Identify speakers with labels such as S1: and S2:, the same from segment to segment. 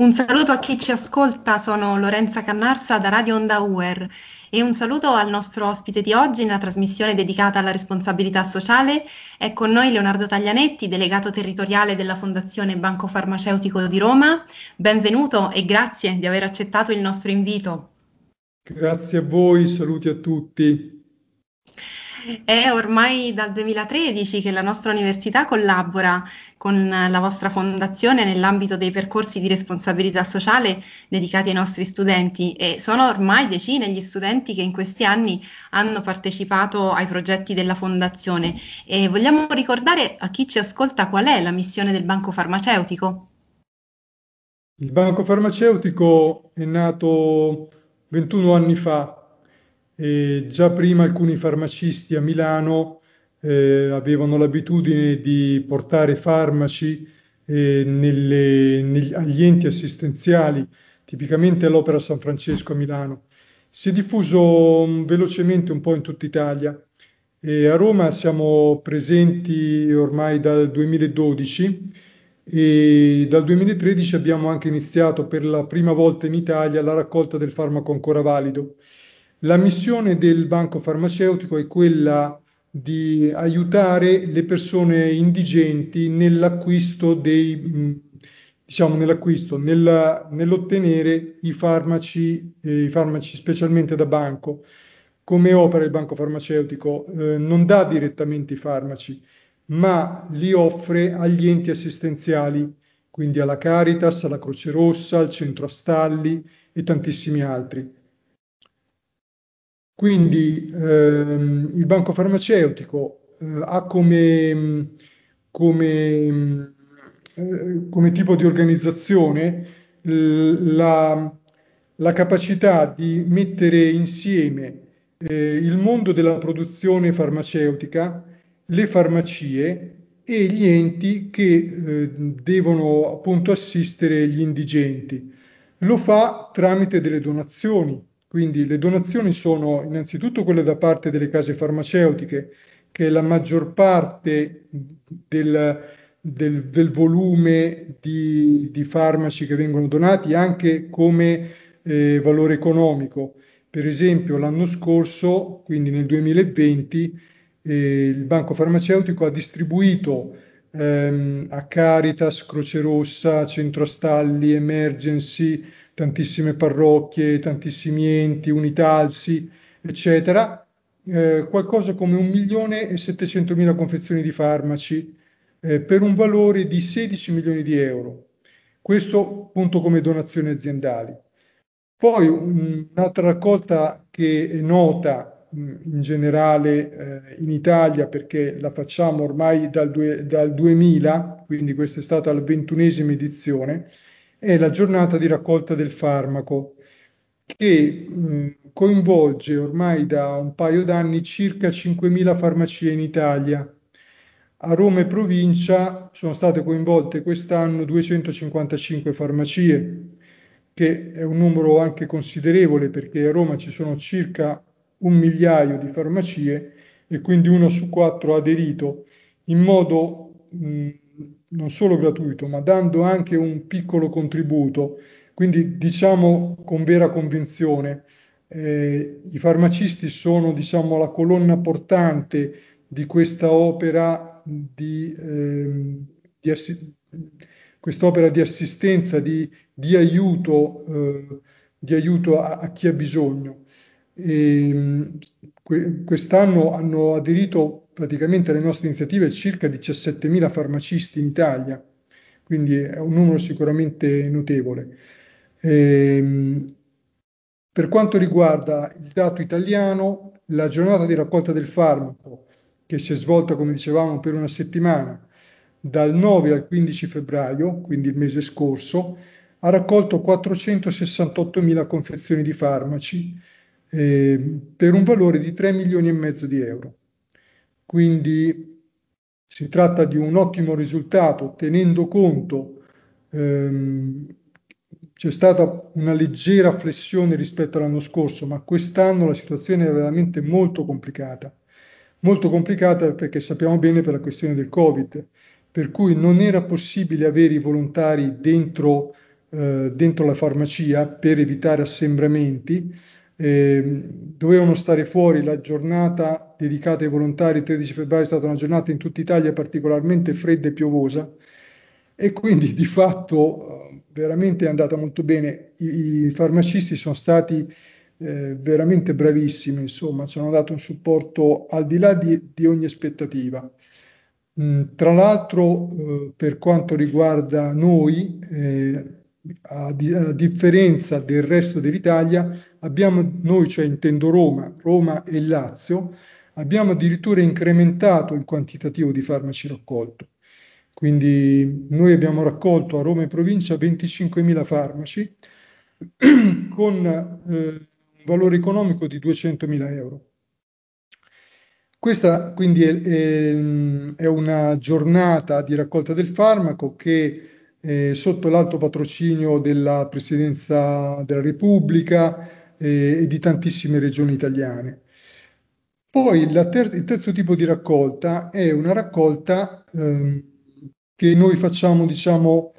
S1: Un saluto a chi ci ascolta, sono Lorenza Cannarsa da Radio Onda UER e un saluto al nostro ospite di oggi nella trasmissione dedicata alla responsabilità sociale. È con noi Leonardo Taglianetti, delegato territoriale della Fondazione Banco Farmaceutico di Roma. Benvenuto e grazie di aver accettato il nostro invito.
S2: Grazie a voi, saluti a tutti.
S1: È ormai dal 2013 che la nostra università collabora con la vostra fondazione nell'ambito dei percorsi di responsabilità sociale dedicati ai nostri studenti e sono ormai decine gli studenti che in questi anni hanno partecipato ai progetti della fondazione e vogliamo ricordare a chi ci ascolta qual è la missione del Banco Farmaceutico.
S2: Il Banco Farmaceutico è nato 21 anni fa e già prima alcuni farmacisti a Milano eh, avevano l'abitudine di portare farmaci eh, nelle, negli, agli enti assistenziali, tipicamente all'Opera San Francesco a Milano. Si è diffuso um, velocemente un po' in tutta Italia. E a Roma siamo presenti ormai dal 2012 e dal 2013 abbiamo anche iniziato per la prima volta in Italia la raccolta del farmaco ancora valido. La missione del banco farmaceutico è quella di aiutare le persone indigenti nell'acquisto dei diciamo nell'acquisto, nella, nell'ottenere i farmaci, eh, i farmaci specialmente da banco. Come opera il banco farmaceutico? Eh, non dà direttamente i farmaci, ma li offre agli enti assistenziali, quindi alla Caritas, alla Croce Rossa, al Centro Astalli e tantissimi altri. Quindi ehm, il banco farmaceutico eh, ha come, come, eh, come, tipo di organizzazione la, la, capacità di mettere insieme eh, il mondo della produzione farmaceutica, le farmacie e gli enti che eh, devono appunto assistere gli indigenti. Lo fa tramite delle donazioni quindi le donazioni sono innanzitutto quelle da parte delle case farmaceutiche, che è la maggior parte del, del, del volume di, di, farmaci che vengono donati, anche come eh, valore economico. Per esempio l'anno scorso, quindi nel 2020, eh, il Banco Farmaceutico ha distribuito ehm, a Caritas, Croce Rossa, Centro Astalli, Emergency, tantissime parrocchie, tantissimi enti, unitalsi, eccetera, eh, qualcosa come un milione e 700 mila confezioni di farmaci eh, per un valore di 16 milioni di euro. Questo appunto come donazioni aziendali. Poi un'altra raccolta che è nota in generale eh, in Italia perché la facciamo ormai dal, due, dal 2000, quindi questa è stata la ventunesima edizione, è la giornata di raccolta del farmaco che mh, coinvolge ormai da un paio d'anni circa 5.000 farmacie in Italia. A Roma e provincia sono state coinvolte quest'anno 255 farmacie, che è un numero anche considerevole perché a Roma ci sono circa un migliaio di farmacie e quindi uno su quattro ha aderito in modo mh, non solo gratuito, ma dando anche un piccolo contributo. Quindi diciamo con vera convinzione, eh, i farmacisti sono diciamo, la colonna portante di questa opera di, eh, di, assi- quest'opera di assistenza, di, di aiuto, eh, di aiuto a, a, chi ha bisogno. E, que- quest'anno hanno aderito praticamente alle nostre iniziative circa 17.000 farmacisti in Italia, quindi è un numero sicuramente notevole. Ehm, per quanto riguarda il dato italiano, la giornata di raccolta del farmaco, che si è svolta, come dicevamo, per una settimana, dal 9 al 15 febbraio, quindi il mese scorso, ha raccolto 468.000 confezioni di farmaci eh, per un valore di 3 milioni e mezzo di euro. Quindi si tratta di un ottimo risultato tenendo conto ehm, c'è stata una leggera flessione rispetto all'anno scorso, ma quest'anno la situazione è veramente molto complicata. Molto complicata perché sappiamo bene per la questione del Covid, per cui non era possibile avere i volontari dentro eh, dentro la farmacia per evitare assembramenti. Eh, dovevano stare fuori la giornata dedicata ai volontari, il 13 febbraio è stata una giornata in tutta Italia particolarmente fredda e piovosa e quindi di fatto eh, veramente è andata molto bene. I, i farmacisti sono stati eh, veramente bravissimi, insomma, ci hanno dato un supporto al di là di, di ogni aspettativa. Mm, tra l'altro, eh, per quanto riguarda noi, eh, a, di, a, differenza del resto dell'Italia, abbiamo noi, cioè intendo Roma, Roma e Lazio, abbiamo addirittura incrementato il quantitativo di farmaci raccolto. Quindi noi abbiamo raccolto a Roma e provincia 25.000 farmaci con eh, un valore economico di 200.000 euro. Questa quindi è, è, è, una giornata di raccolta del farmaco che è sotto l'alto patrocinio della Presidenza della Repubblica eh, e di tantissime regioni italiane. Poi ter- il terzo tipo di raccolta è una raccolta eh, che noi facciamo, diciamo,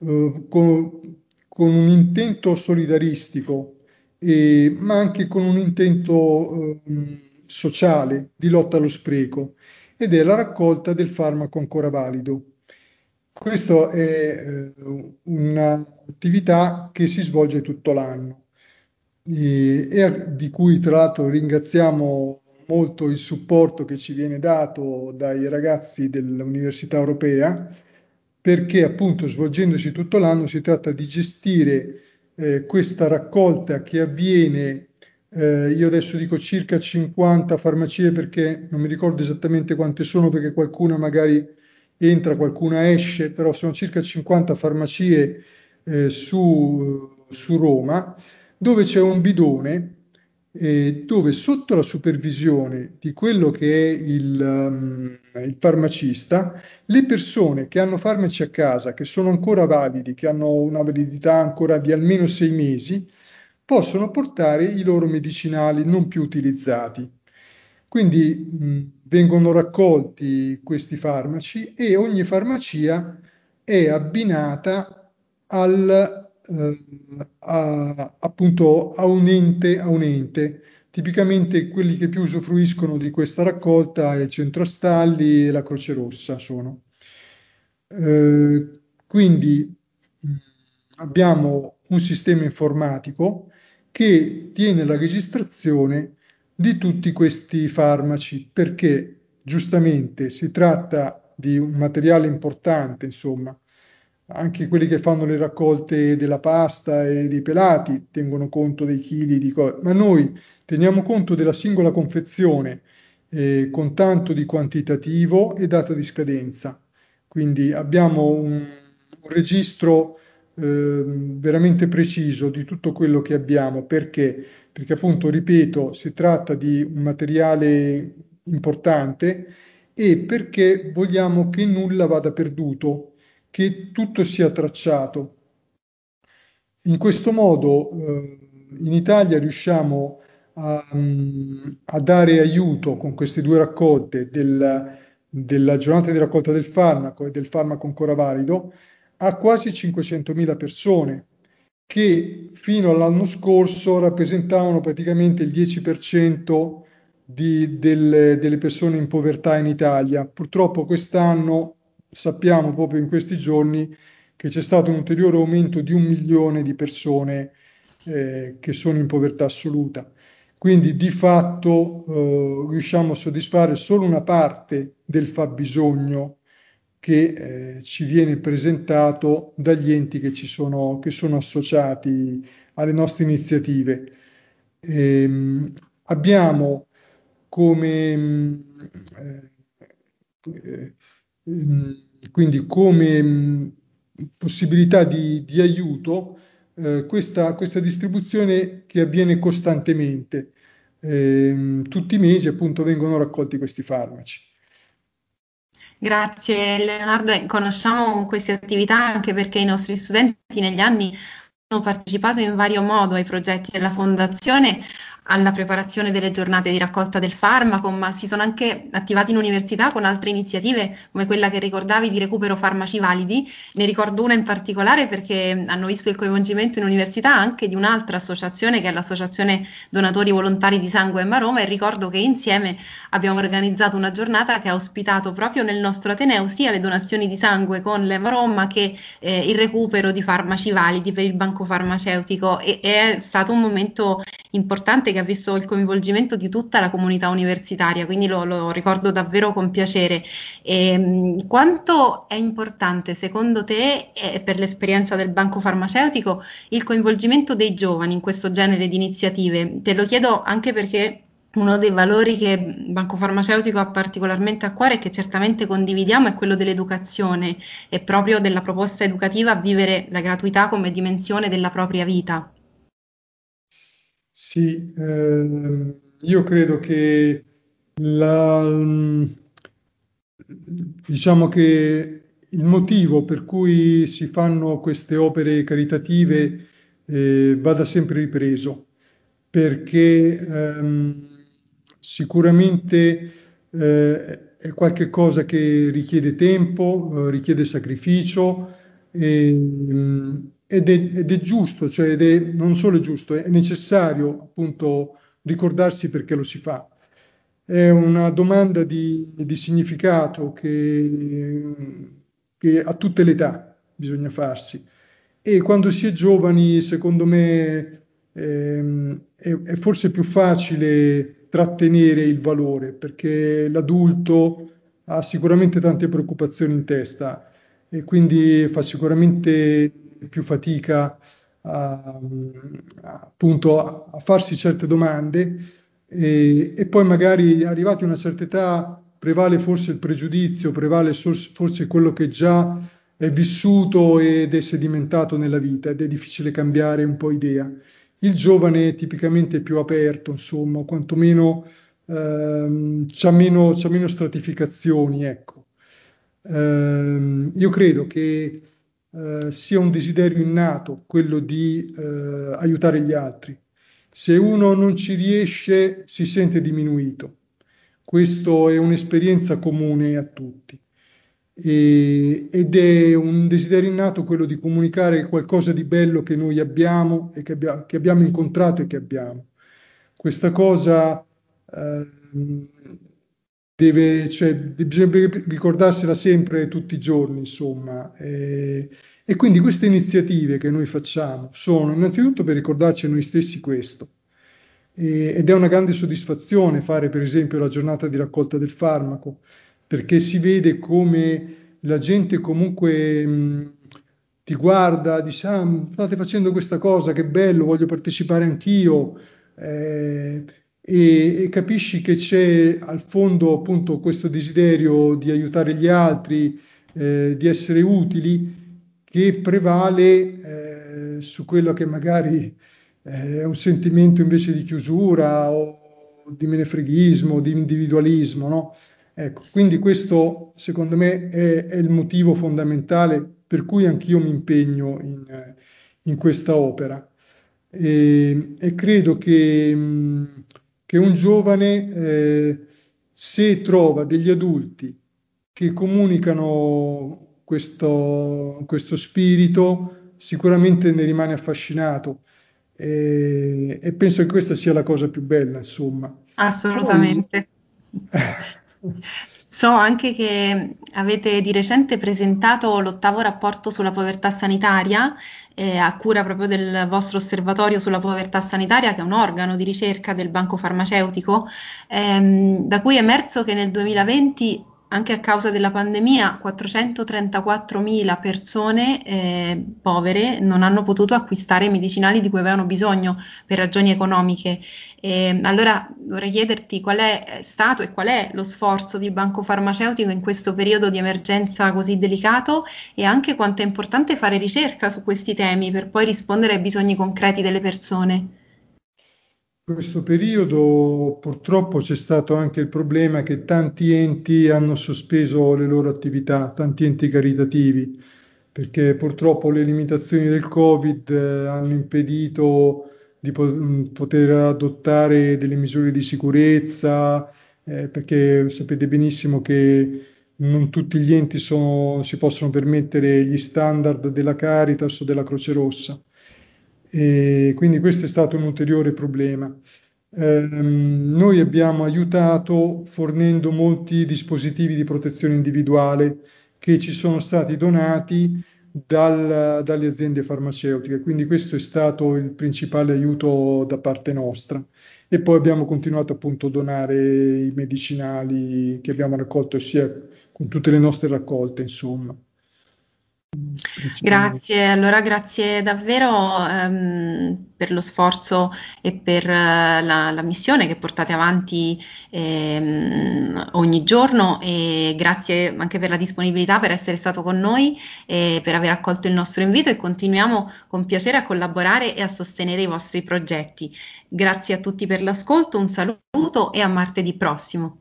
S2: eh, con, con, un intento solidaristico, eh, ma anche con un intento eh, sociale di lotta allo spreco, ed è la raccolta del farmaco ancora valido. Questa è eh, un'attività che si svolge tutto l'anno e, di cui tra l'altro ringraziamo molto il supporto che ci viene dato dai ragazzi dell'Università Europea, perché appunto svolgendosi tutto l'anno si tratta di gestire eh, questa raccolta che avviene, eh, io adesso dico circa 50 farmacie perché non mi ricordo esattamente quante sono perché qualcuna magari entra, qualcuna esce, però sono circa 50 farmacie eh, su, su Roma, dove c'è un bidone eh, dove sotto la supervisione di quello che è il, um, il, farmacista, le persone che hanno farmaci a casa, che sono ancora validi, che hanno una validità ancora di almeno sei mesi, possono portare i loro medicinali non più utilizzati. Quindi mh, vengono raccolti questi farmaci e ogni farmacia è abbinata al a, appunto a un, ente, a un ente. Tipicamente quelli che più usufruiscono di questa raccolta è il Centro Stalli e la Croce Rossa sono. Eh, quindi mh, abbiamo un sistema informatico che tiene la registrazione di tutti questi farmaci perché giustamente si tratta di un materiale importante, insomma, anche quelli che fanno le raccolte della pasta e dei pelati tengono conto dei chili di cose, ma noi teniamo conto della singola confezione eh, con tanto di quantitativo e data di scadenza. Quindi abbiamo un, un registro eh, veramente preciso di tutto quello che abbiamo. Perché? Perché appunto, ripeto, si tratta di un materiale importante e perché vogliamo che nulla vada perduto che tutto sia tracciato. In questo modo eh, in Italia riusciamo a, a, dare aiuto con queste due raccolte del, della giornata di raccolta del farmaco e del farmaco ancora valido a quasi 500.000 persone che fino all'anno scorso rappresentavano praticamente il 10% di, delle, delle persone in povertà in Italia. Purtroppo quest'anno sappiamo proprio in questi giorni che c'è stato un ulteriore aumento di un milione di persone eh, che sono in povertà assoluta. Quindi di fatto eh, riusciamo a soddisfare solo una parte del fabbisogno che eh, ci viene presentato dagli enti che, sono, che sono associati alle nostre iniziative. Ehm, abbiamo come eh, eh quindi come mm, possibilità di, di aiuto eh, questa, questa, distribuzione che avviene costantemente. Eh, tutti i mesi appunto vengono raccolti questi farmaci.
S1: Grazie Leonardo, conosciamo queste attività anche perché i nostri studenti negli anni hanno partecipato in vario modo ai progetti della Fondazione alla preparazione delle giornate di raccolta del farmaco, ma si sono anche attivati in università con altre iniziative come quella che ricordavi di recupero farmaci validi. Ne ricordo una in particolare perché hanno visto il coinvolgimento in università anche di un'altra associazione che è l'Associazione Donatori Volontari di Sangue Emma Roma e ricordo che insieme abbiamo organizzato una giornata che ha ospitato proprio nel nostro Ateneo sia le donazioni di sangue con l'Emma Roma che eh, il recupero di farmaci validi per il banco farmaceutico e, e è stato un momento importante ha visto il coinvolgimento di tutta la comunità universitaria, quindi lo, lo ricordo davvero con piacere. E, ehm, quanto è importante secondo te e per l'esperienza del banco farmaceutico il coinvolgimento dei giovani in questo genere di iniziative? Te lo chiedo anche perché uno dei valori che Banco Farmaceutico ha particolarmente a cuore e che certamente condividiamo è quello dell'educazione e proprio della proposta educativa a vivere la gratuità come dimensione della propria vita.
S2: Sì, eh, io credo che la, diciamo che il motivo per cui si fanno queste opere caritative eh, vada sempre ripreso, perché ehm, sicuramente eh, è qualcosa che richiede tempo, eh, richiede sacrificio e, ed, è, ed, è, giusto, cioè ed è non solo giusto, è necessario appunto ricordarsi perché lo si fa. È una domanda di, di significato che, che a tutte le età bisogna farsi. E quando si è giovani, secondo me, ehm, è, è forse più facile trattenere il valore, perché l'adulto ha sicuramente tante preoccupazioni in testa e quindi fa sicuramente più fatica a, appunto a, farsi certe domande e, e, poi magari arrivati a una certa età prevale forse il pregiudizio, prevale forse quello che già è vissuto ed è sedimentato nella vita ed è difficile cambiare un po' idea. Il giovane è tipicamente più aperto, insomma, quantomeno ehm, c'ha meno, meno stratificazioni, ecco. Eh, io credo che eh, sia un desiderio innato quello di eh, aiutare gli altri. Se uno non ci riesce, si sente diminuito. Questo è un'esperienza comune a tutti e, ed è un desiderio innato quello di comunicare qualcosa di bello che noi abbiamo e che, abbia, che abbiamo incontrato e che abbiamo. Questa cosa eh, deve, cioè, bisogna ricordarsela sempre tutti i giorni, insomma. E, e quindi queste iniziative che noi facciamo sono innanzitutto per ricordarci a noi stessi questo. E, ed è una grande soddisfazione fare per esempio la giornata di raccolta del farmaco, perché si vede come la gente comunque mh, ti guarda, dice ah, state facendo questa cosa, che bello, voglio partecipare anch'io eh, e, e, capisci che c'è al fondo appunto questo desiderio di aiutare gli altri, eh, di essere utili, che prevale eh, su quello che magari eh, è un sentimento invece di chiusura o di menefreghismo, di individualismo, no? Ecco, quindi questo secondo me è, è, il motivo fondamentale per cui anch'io mi impegno in, in questa opera. E, e credo che, che, un giovane, eh, se trova degli adulti che comunicano questo, questo spirito, sicuramente ne rimane affascinato. E, e, penso che questa sia la cosa più bella, insomma.
S1: Assolutamente. Poi, So anche che avete di recente presentato l'ottavo rapporto sulla povertà sanitaria eh, a cura proprio del vostro osservatorio sulla povertà sanitaria, che è un organo di ricerca del banco farmaceutico, ehm, da cui è emerso che nel 2020 anche a causa della pandemia 434.000 persone eh, povere non hanno potuto acquistare i medicinali di cui avevano bisogno per ragioni economiche. E, allora vorrei chiederti qual è stato e qual è lo sforzo di Banco Farmaceutico in questo periodo di emergenza così delicato e anche quanto è importante fare ricerca su questi temi per poi rispondere ai bisogni concreti delle persone
S2: questo periodo purtroppo c'è stato anche il problema che tanti enti hanno sospeso le loro attività, tanti enti caritativi, perché purtroppo le limitazioni del Covid eh, hanno impedito di poter adottare delle misure di sicurezza, eh, perché sapete benissimo che non tutti gli enti sono, si possono permettere gli standard della Caritas o della Croce Rossa. E quindi questo è stato un ulteriore problema. Eh, noi abbiamo aiutato fornendo molti dispositivi di protezione individuale che ci sono stati donati dal, dalle aziende farmaceutiche, quindi questo è stato il principale aiuto da parte nostra. E poi abbiamo continuato appunto a donare i medicinali che abbiamo raccolto sia con tutte le nostre raccolte, insomma.
S1: Grazie, allora grazie davvero ehm, per lo sforzo e per uh, la, la, missione che portate avanti ehm, ogni giorno e grazie anche per la disponibilità per essere stato con noi e per aver accolto il nostro invito e continuiamo con piacere a collaborare e a sostenere i vostri progetti. Grazie a tutti per l'ascolto, un saluto e a martedì prossimo.